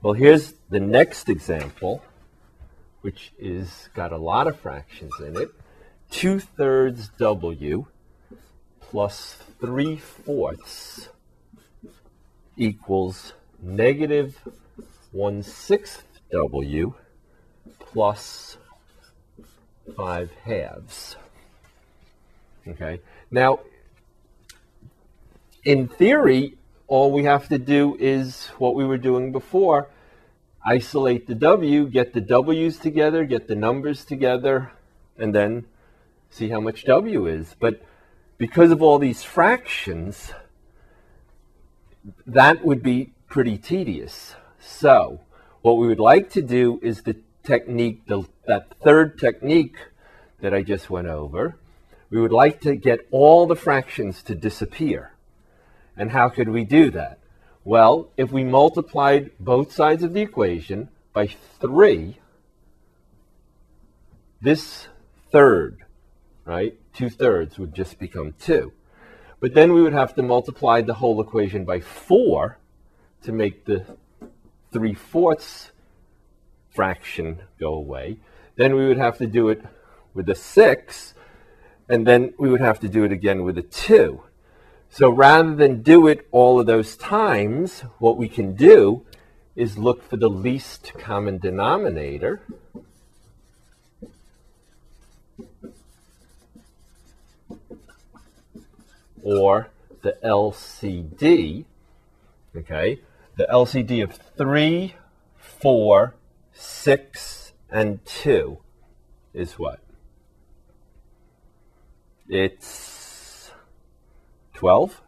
Well, here's the next example, which is got a lot of fractions in it. 2 thirds W plus 3 fourths equals negative 1 sixth W plus 5 halves. Okay, now in theory, all we have to do is what we were doing before isolate the W, get the W's together, get the numbers together, and then see how much W is. But because of all these fractions, that would be pretty tedious. So, what we would like to do is the technique, the, that third technique that I just went over, we would like to get all the fractions to disappear. And how could we do that? Well, if we multiplied both sides of the equation by 3, this third, right, 2 thirds would just become 2. But then we would have to multiply the whole equation by 4 to make the 3 fourths fraction go away. Then we would have to do it with a 6, and then we would have to do it again with a 2. So rather than do it all of those times, what we can do is look for the least common denominator. Or the LCD, okay? The LCD of 3, 4, 6, and 2 is what? It's 12,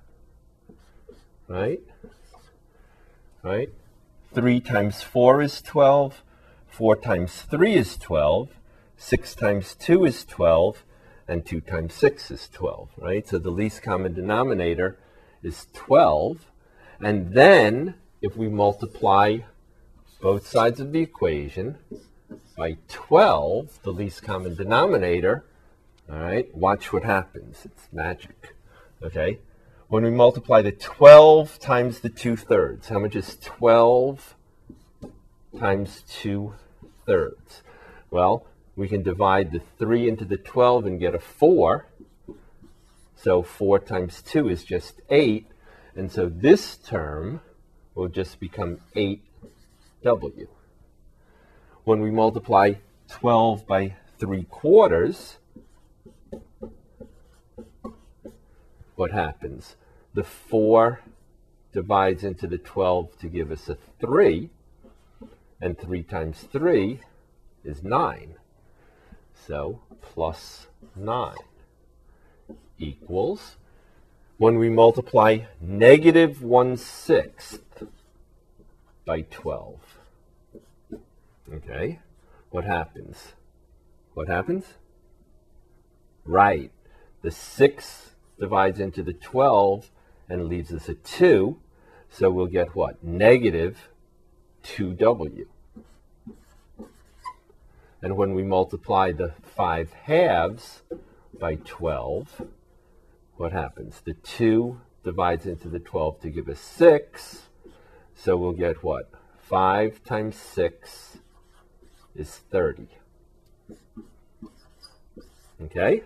right? Right? 3 times 4 is 12. 4 times 3 is 12. 6 times 2 is 12. And 2 times 6 is 12, right? So the least common denominator is 12. And then if we multiply both sides of the equation by 12, the least common denominator, all right, watch what happens. It's magic. Okay? When we multiply the 12 times the 2 thirds, how much is 12 times 2 thirds? Well, we can divide the 3 into the 12 and get a 4. So 4 times 2 is just 8. And so this term will just become 8w. When we multiply 12 by 3 quarters, what happens? The 4 divides into the 12 to give us a 3, and 3 times 3 is 9. So plus 9 equals, when we multiply negative 1 sixth by 12, okay, what happens? What happens? Right, the 6 divides into the 12 and leaves us a 2. So we'll get what? Negative 2w. And when we multiply the 5 halves by 12, what happens? The 2 divides into the 12 to give us 6. So we'll get what? 5 times 6 is 30. Okay?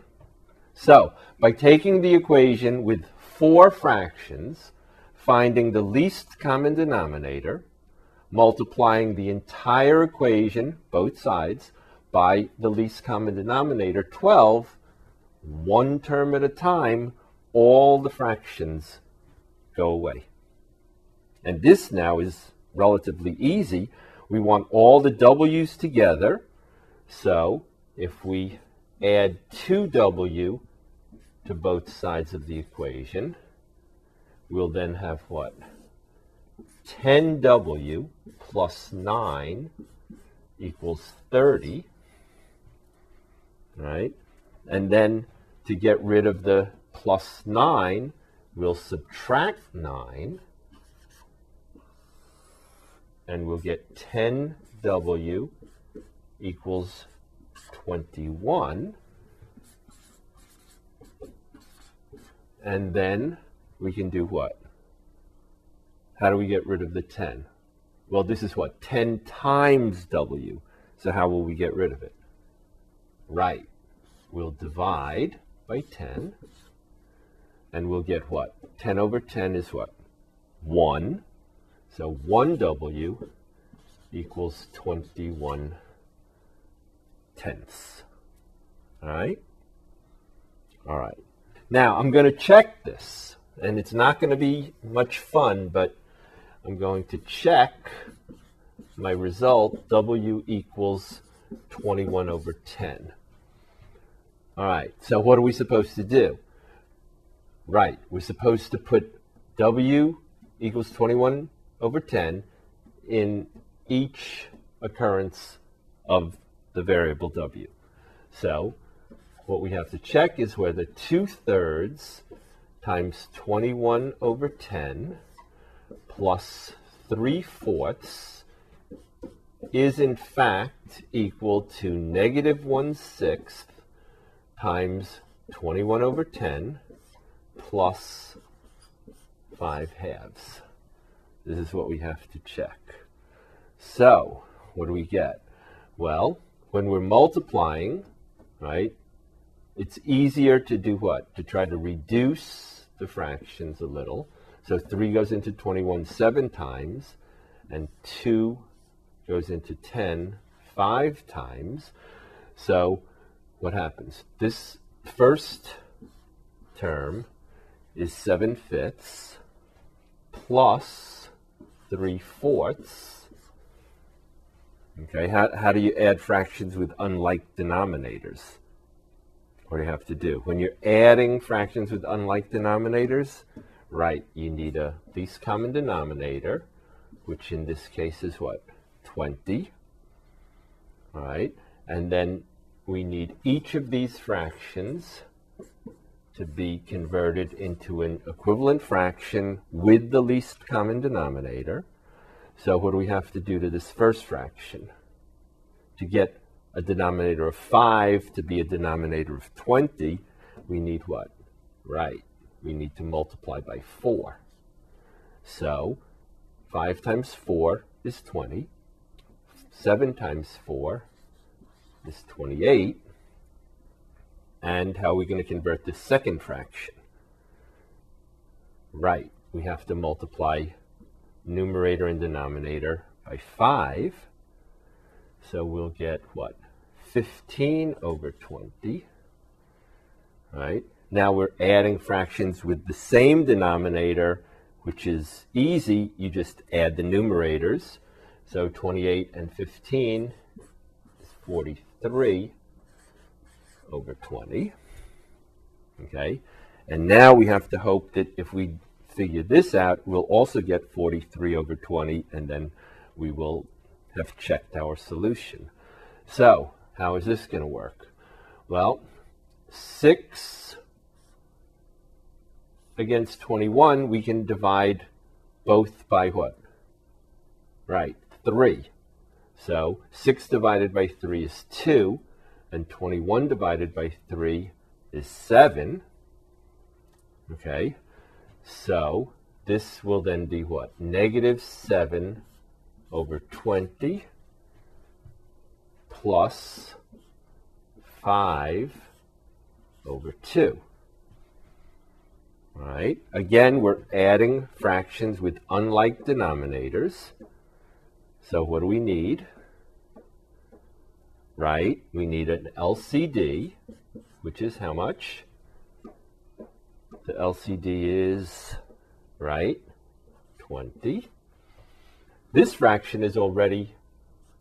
So, by taking the equation with four fractions, finding the least common denominator, multiplying the entire equation, both sides, by the least common denominator, 12, one term at a time, all the fractions go away. And this now is relatively easy. We want all the w's together. So if we add 2w to both sides of the equation, we'll then have what? 10w plus 9 equals 30, right? And then to get rid of the plus 9, we'll subtract 9, and we'll get 10w equals 21. And then we can do what? How do we get rid of the 10? Well, this is what? 10 times w. So how will we get rid of it? Right. We'll divide by 10. And we'll get what? 10 over 10 is what? 1. So 1w equals 21 tenths. All right? All right. Now, I'm going to check this, and it's not going to be much fun, but I'm going to check my result, W equals 21 over 10. All right, so what are we supposed to do? Right, we're supposed to put W equals 21 over 10 in each occurrence of the variable W. So what we have to check is whether 2 thirds times 21 over 10 plus 3 fourths is in fact equal to negative 1 sixth times 21 over 10 plus 5 halves. This is what we have to check. So, what do we get? Well, when we're multiplying, right, it's easier to do what? To try to reduce the fractions a little. So 3 goes into 21 seven times, and 2 goes into 10 five times. So what happens? This first term is 7 fifths plus 3 fourths. Okay, how, how do you add fractions with unlike denominators? What do you have to do? When you're adding fractions with unlike denominators, right, you need a least common denominator, which in this case is what? 20. All right, and then we need each of these fractions to be converted into an equivalent fraction with the least common denominator. So what do we have to do to this first fraction? To get a denominator of 5 to be a denominator of 20, we need what? Right, we need to multiply by 4. So 5 times 4 is 20. 7 times 4 is 28. And how are we going to convert this second fraction? Right, we have to multiply numerator and denominator by 5. So we'll get what? 15 over 20. Right? Now we're adding fractions with the same denominator, which is easy. You just add the numerators. So 28 and 15 is 43 over 20. Okay? And now we have to hope that if we figure this out, we'll also get 43 over 20, and then we will have checked our solution. So, how is this going to work? Well, 6 against 21, we can divide both by what? Right, 3. So 6 divided by 3 is 2, and 21 divided by 3 is 7. Okay, so this will then be what? Negative 7 over 20 plus 5 over 2. All right, again, we're adding fractions with unlike denominators. So what do we need? Right, we need an LCD, which is how much? The LCD is, right, 20. This fraction is already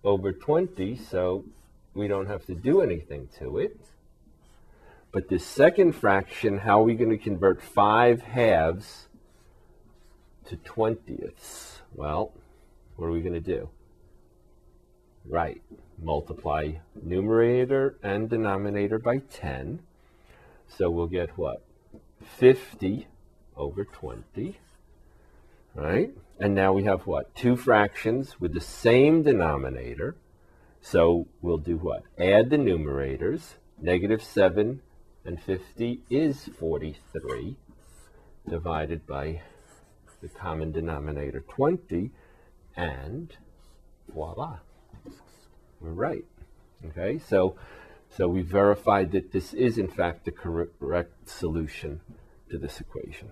over 20, so we don't have to do anything to it. But this second fraction, how are we going to convert 5 halves to 20ths? Well, what are we going to do? Right, multiply numerator and denominator by 10. So we'll get what? 50 over 20. Right? And now we have what? Two fractions with the same denominator. So we'll do what? Add the numerators. Negative 7 and 50 is 43 divided by the common denominator 20 And voila, we're right. Okay, so so we verified that this is in fact the correct solution to this equation.